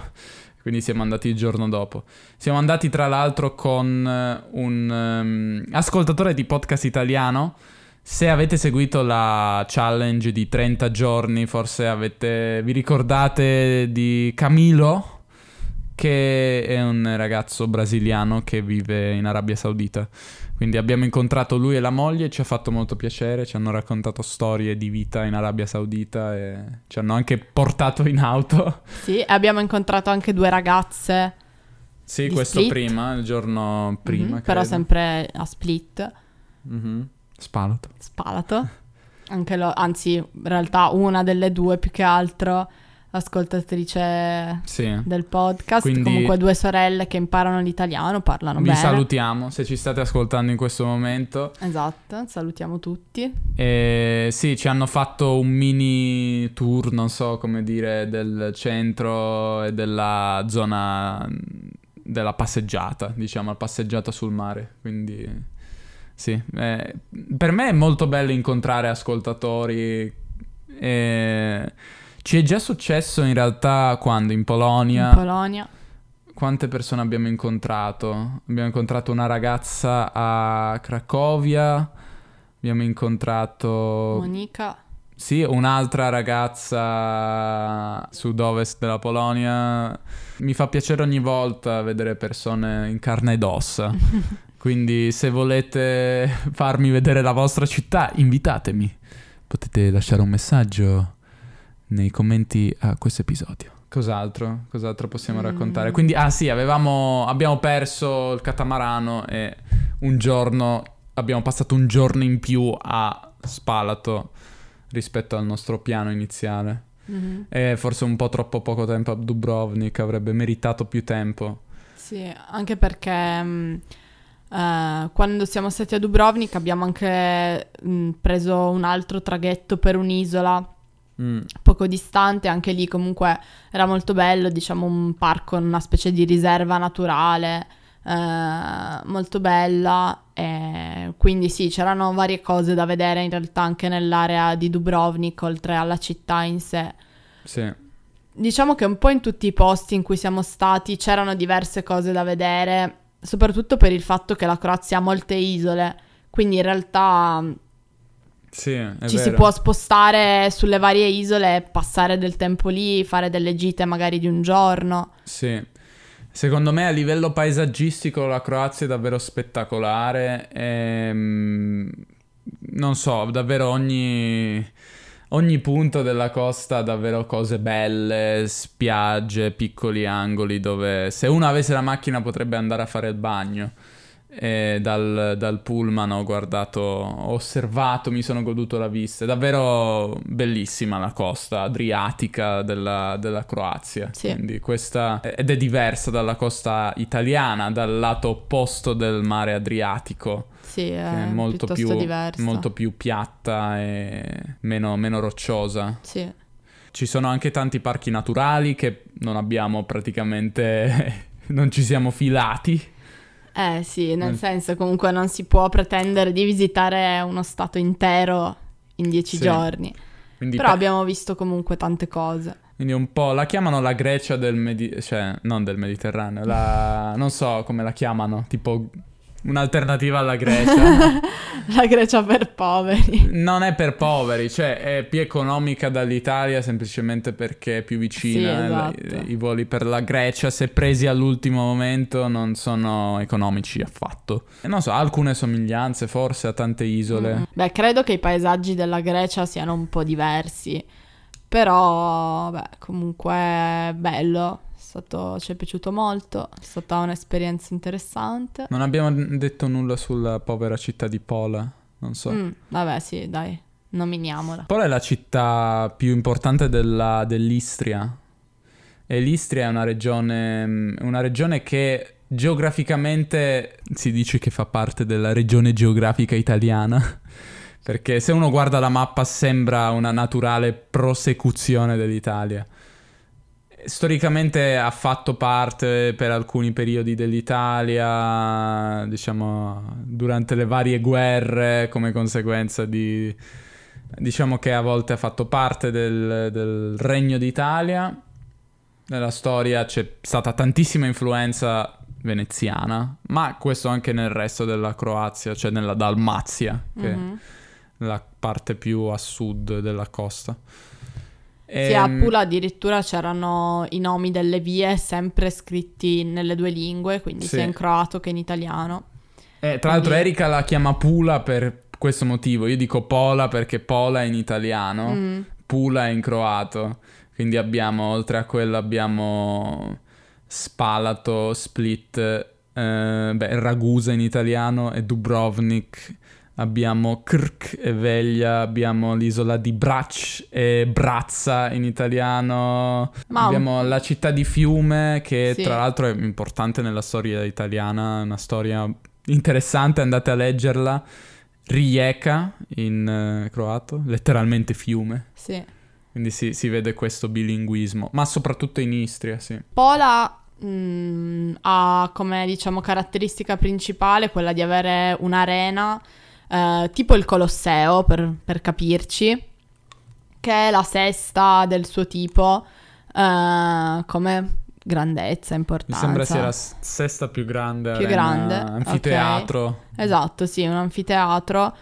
Quindi siamo andati il giorno dopo. Siamo andati tra l'altro con eh, un ehm, ascoltatore di podcast italiano. Se avete seguito la challenge di 30 giorni, forse avete, vi ricordate di Camilo, che è un ragazzo brasiliano che vive in Arabia Saudita. Quindi abbiamo incontrato lui e la moglie, ci ha fatto molto piacere, ci hanno raccontato storie di vita in Arabia Saudita e ci hanno anche portato in auto. Sì, e abbiamo incontrato anche due ragazze, Sì, Di questo Split? prima, il giorno prima. mhm, però sempre a Split, Mhm. Spalato. Spalato. Anche lo- anzi, in realtà una delle due più che altro ascoltatrice Sì. del podcast. Quindi- Comunque due sorelle che imparano l'italiano, parlano Vi bene. salutiamo se ci state ascoltando in questo momento. Esatto, salutiamo tutti. E sì, ci hanno fatto un mini tour, non so come dire, del centro e della zona della passeggiata, diciamo, la passeggiata sul mare. Quindi sì, eh, per me è molto bello incontrare ascoltatori. E... Ci è già successo in realtà quando in Polonia. In Polonia. Quante persone abbiamo incontrato? Abbiamo incontrato una ragazza a Cracovia, abbiamo incontrato Monica. sì, un'altra ragazza sud-ovest della Polonia. Mi fa piacere ogni volta vedere persone in carne ed ossa. [LAUGHS] Quindi se volete farmi vedere la vostra città, invitatemi. Potete lasciare un messaggio nei commenti a questo episodio. Cos'altro? Cos'altro possiamo Mm. raccontare? Quindi, ah sì, avevamo, abbiamo perso il catamarano e un giorno, abbiamo passato un giorno in più a Spalato rispetto al nostro piano iniziale. Mhm. E forse un po' troppo poco tempo a Dubrovnik, avrebbe meritato più tempo. Sì, anche perché mh, eh, quando siamo stati a Dubrovnik abbiamo anche mh, preso un altro traghetto per un'isola Mm, poco distante, anche lì comunque era molto bello, diciamo un parco, una specie di riserva naturale, eh, molto bella, e quindi sì, c'erano varie cose da vedere in realtà anche nell'area di Dubrovnik, oltre alla città in sé. sì, Diciamo che un po' in tutti i posti in cui siamo stati c'erano diverse cose da vedere, soprattutto per il fatto che la Croazia ha molte isole, quindi in realtà sì, ci si vero. può spostare sulle varie isole, passare del tempo lì, fare delle gite magari di un giorno. Sì. Secondo me a livello paesaggistico la Croazia è davvero spettacolare. ehm, non so, davvero ogni, ogni punto della costa ha davvero cose belle, spiagge, piccoli angoli dove se uno avesse la macchina potrebbe andare a fare il bagno. E dal, dal pullman ho guardato, ho osservato, mi sono goduto la vista. È davvero bellissima la costa adriatica della, della Croazia. Sì. Quindi questa ed è diversa dalla costa italiana, dal lato opposto del mare Adriatico, Sì, è, è molto più, molto più piatta e meno, meno rocciosa. Sì. Ci sono anche tanti parchi naturali che non abbiamo praticamente, [LAUGHS] non ci siamo filati. Eh sì, nel Mm. senso comunque non si può pretendere di visitare uno stato intero in dieci Sì. giorni. Quindi Però pe- abbiamo visto comunque tante cose. Quindi un po' la chiamano la Grecia del Medi- cioè non del Mediterraneo, la non so come la chiamano, tipo un'alternativa alla Grecia. [LAUGHS] La Grecia per poveri. non è per poveri, cioè è più economica dall'Italia semplicemente perché è più vicina. Sì, eh, esatto. I, I voli per la Grecia, se presi all'ultimo momento, non sono economici affatto. E non so, alcune somiglianze forse a tante isole. Mm. Beh, credo che i paesaggi della Grecia siano un po' diversi. Però, beh, comunque bello, stato, ci è piaciuto molto, è stata un'esperienza interessante. Non abbiamo detto nulla sulla povera città di Pola, non so. Mm, vabbè, sì, dai, nominiamola. Pola è la città più importante della- dell'Istria. E l'Istria è una regione, una regione che geograficamente si dice che fa parte della regione geografica italiana. [LAUGHS] Perché se uno guarda la mappa sembra una naturale prosecuzione dell'Italia. Storicamente ha fatto parte per alcuni periodi dell'Italia, diciamo, durante le varie guerre, come conseguenza di... Diciamo che a volte ha fatto parte del, del Regno d'Italia. Nella storia c'è stata tantissima influenza veneziana, ma questo anche nel resto della Croazia, cioè nella Dalmazia, che Mhm. è la parte più a sud della costa. Sì, a Ehm, Pula addirittura c'erano i nomi delle vie sempre scritti nelle due lingue, quindi Sì. sia in croato che in italiano. eh, tra l'altro quindi- Erika la chiama Pula per questo motivo, io dico Pola perché Pola è in italiano, Mm, Pula è in croato, quindi abbiamo, oltre a quello abbiamo Spalato, Split, eh, beh, Ragusa in italiano e Dubrovnik, abbiamo Krk e Veglia, abbiamo l'isola di Brac e Brazza in italiano, Ma abbiamo la città di Fiume che Sì. tra l'altro è importante nella storia italiana, è una storia interessante, andate a leggerla. Rijeka in eh, croato, letteralmente fiume. sì. Quindi si, si vede questo bilinguismo, ma soprattutto in Istria, sì. Pola mm, ha come diciamo caratteristica principale quella di avere un'arena eh, tipo il Colosseo per, per capirci, che è la sesta del suo tipo eh, come grandezza, Mi importanza. sembra sia la sesta più grande Più grande, anfiteatro. Esatto, sì, un anfiteatro.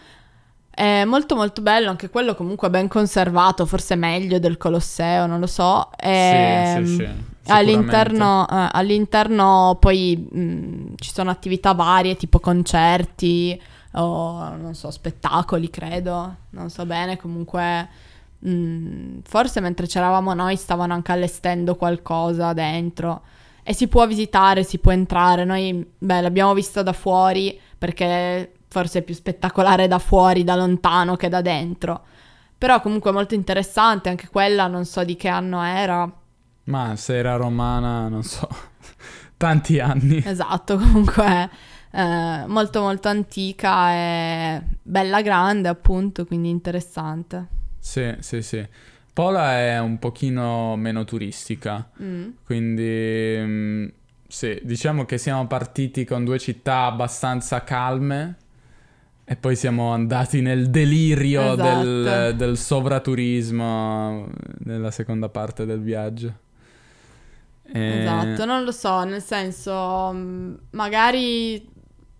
È molto molto bello, anche quello comunque ben conservato, forse meglio del Colosseo, non lo so. Ehm, Sì, sì, sì. All'interno, eh, all'interno poi mh, ci sono attività varie, tipo concerti o non so, spettacoli, credo. Non so bene, comunque mh, forse mentre c'eravamo noi stavano anche allestendo qualcosa dentro. E si può visitare, si può entrare. Noi, beh, l'abbiamo vista da fuori perché forse è più spettacolare da fuori, da lontano che da dentro. Però comunque molto interessante, anche quella non so di che anno era. Ma se era romana, non so, [LAUGHS] tanti anni. Esatto, comunque eh, molto molto antica e bella grande appunto, quindi interessante. Sì, sì, sì. Pola è un pochino meno turistica, Mm. quindi mm, sì, diciamo che siamo partiti con due città abbastanza calme e poi siamo andati nel delirio Esatto. del, del sovraturismo nella seconda parte del viaggio. E- Esatto, non lo so, nel senso, mh, magari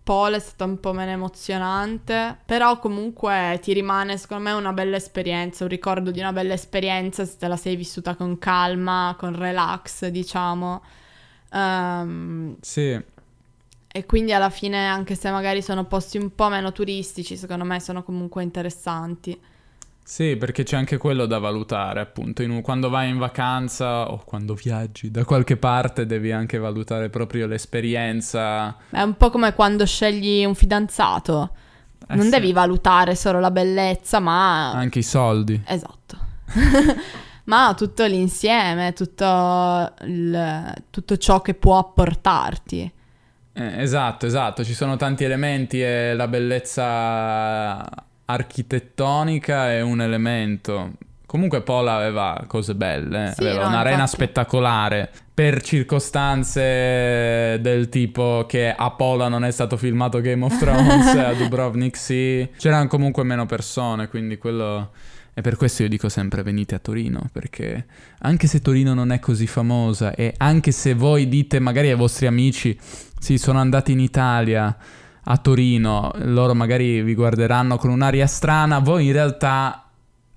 Paul è stata un po' meno emozionante, però comunque ti rimane secondo me una bella esperienza, un ricordo di una bella esperienza se te la sei vissuta con calma, con relax, diciamo. Ehm, Sì, e quindi alla fine, anche se magari sono posti un po' meno turistici, secondo me sono comunque interessanti. Sì, perché c'è anche quello da valutare, appunto. Un- quando vai in vacanza o quando viaggi da qualche parte devi anche valutare proprio l'esperienza. È un po' come quando scegli un fidanzato. Eh non sì, devi valutare solo la bellezza, ma... Anche i soldi. Esatto. [LAUGHS] ma tutto l'insieme, tutto, il- tutto ciò che può apportarti. Eh, esatto, esatto. Ci sono tanti elementi e la bellezza architettonica è un elemento. Comunque Pola aveva cose belle, Sì, aveva no, un'arena infatti. spettacolare. Per circostanze del tipo che a Pola non è stato filmato Game of Thrones, [LAUGHS] a Dubrovnik sì. C'erano comunque meno persone, quindi quello... E per questo io dico sempre venite a Torino, perché anche se Torino non è così famosa e anche se voi dite magari ai vostri amici sì, sono andati in Italia a Torino, loro magari vi guarderanno con un'aria strana, voi in realtà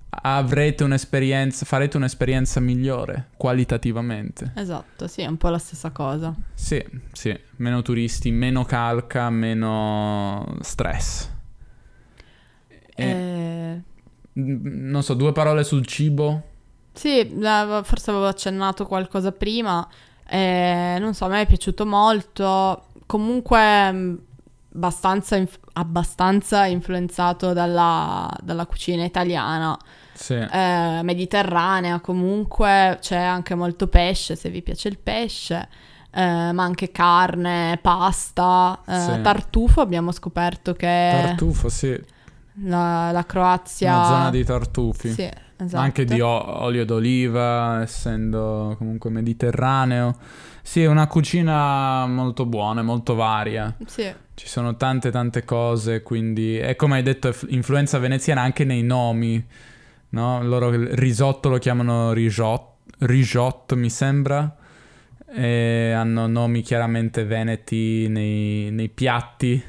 avrete un'esperienza, farete un'esperienza migliore qualitativamente. Esatto, sì, è un po' la stessa cosa. Sì, sì, meno turisti, meno calca, meno stress. E, Eh, n- non so, due parole sul cibo. Sì, forse avevo accennato qualcosa prima. eh, non so, a me è piaciuto molto. Comunque, mh, abbastanza, inf- abbastanza influenzato dalla, dalla cucina italiana. Sì. eh, mediterranea comunque c'è anche molto pesce se vi piace il pesce eh, ma anche carne, pasta, eh, Sì. tartufo abbiamo scoperto che Tartufo, sì. la, la Croazia Una zona di tartufi. Sì, esatto. Anche di o- olio d'oliva, essendo comunque mediterraneo. Sì, è una cucina molto buona, molto varia. Sì, Ci sono tante tante cose, quindi è come hai detto, influenza veneziana anche nei nomi, no? Loro il risotto lo chiamano risotto, risotto mi sembra, e hanno nomi chiaramente veneti nei, nei piatti.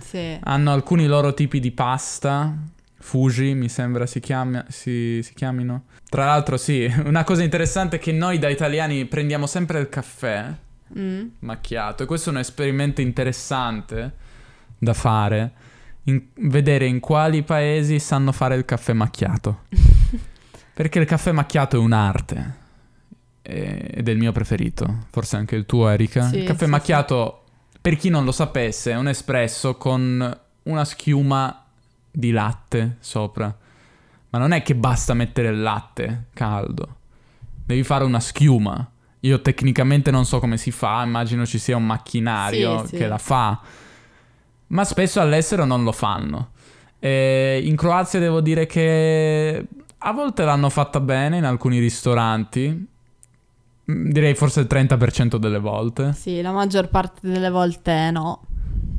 Sì. Hanno alcuni loro tipi di pasta, Fuji mi sembra si, chiami- si, si chiamino. Tra l'altro sì, [LAUGHS] una cosa interessante è che noi da italiani prendiamo sempre il caffè Mm. macchiato e questo è un esperimento interessante da fare, in- vedere in quali paesi sanno fare il caffè macchiato. [LAUGHS] Perché il caffè macchiato è un'arte eh, ed è il mio preferito, forse anche il tuo Erika. Sì, il caffè sì, macchiato, per chi non lo sapesse, è un espresso con una schiuma di latte sopra. Ma non è che basta mettere il latte caldo, devi fare una schiuma. Io tecnicamente non so come si fa, immagino ci sia un macchinario Sì, sì. che la fa, ma spesso all'estero non lo fanno. E in Croazia devo dire che a volte l'hanno fatta bene in alcuni ristoranti, Mm, direi forse il 30% delle volte. Sì, la maggior parte delle volte no.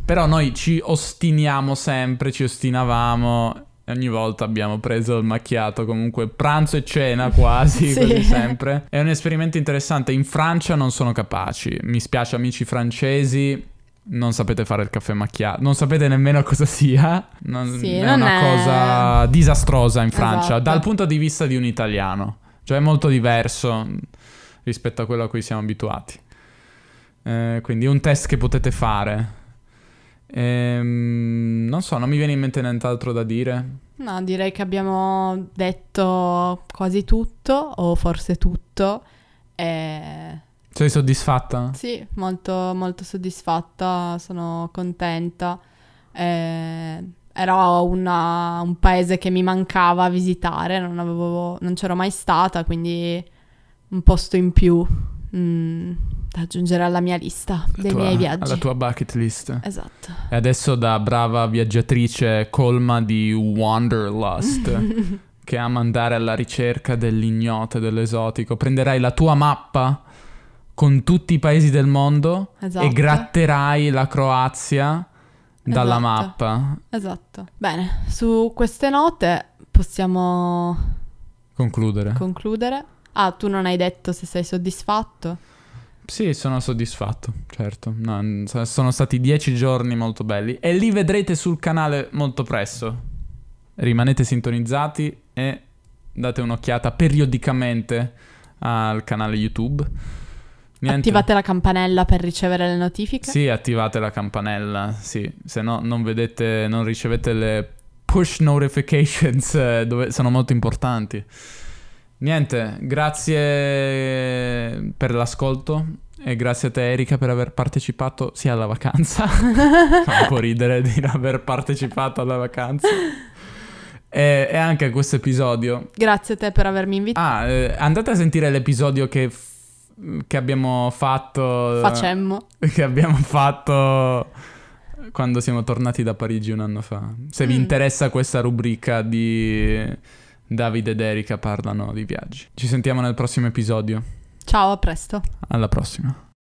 Però noi ci ostiniamo sempre, ci ostinavamo. Ogni volta abbiamo preso il macchiato, comunque pranzo e cena quasi, [LAUGHS] Sì. quasi sempre. È un esperimento interessante. In Francia non sono capaci. Mi spiace, amici francesi, non sapete fare il caffè macchiato. Non sapete nemmeno cosa sia. Non- Sì, è non una è- cosa disastrosa in Francia, Esatto. dal punto di vista di un italiano. Cioè è molto diverso rispetto a quello a cui siamo abituati. Eh, quindi un test che potete fare. Ehm, non so, non mi viene in mente nient'altro da dire. No, direi che abbiamo detto quasi tutto, o forse tutto. E... Sei soddisfatta? Sì, molto, molto soddisfatta, sono contenta. Eh, era una- un paese che mi mancava visitare, non, avevo, non c'ero mai stata, quindi un posto in più mm, da aggiungere alla mia lista dei Tua- miei viaggi. Alla tua bucket list. Esatto. E adesso da brava viaggiatrice colma di wanderlust, [LAUGHS] che ama andare alla ricerca dell'ignoto e dell'esotico, prenderai la tua mappa con tutti i paesi del mondo Esatto. e gratterai la Croazia dalla Esatto. mappa. Esatto. Bene, su queste note possiamo Concludere. concludere. Ah, tu non hai detto se sei soddisfatto? Sì, sono soddisfatto, certo. No, sono stati dieci giorni molto belli e li vedrete sul canale molto presto. Rimanete sintonizzati e date un'occhiata periodicamente al canale YouTube. Niente. Attivate la campanella per ricevere le notifiche. Sì, attivate la campanella, sì, se no non vedete, non ricevete le push notifications eh, dove sono molto importanti. Niente, grazie per l'ascolto e grazie a te Erika per aver partecipato sia alla vacanza, [LAUGHS] fa un po' ridere di non aver partecipato alla vacanza, e, e anche a questo episodio. Grazie a te per avermi invitato. Ah, eh, andate a sentire l'episodio che, f- che abbiamo fatto Facemmo. che abbiamo fatto quando siamo tornati da Parigi un anno fa. Se vi Mm. interessa questa rubrica di Davide ed Erika parlano di viaggi. Ci sentiamo nel prossimo episodio. Ciao, a presto. Alla prossima.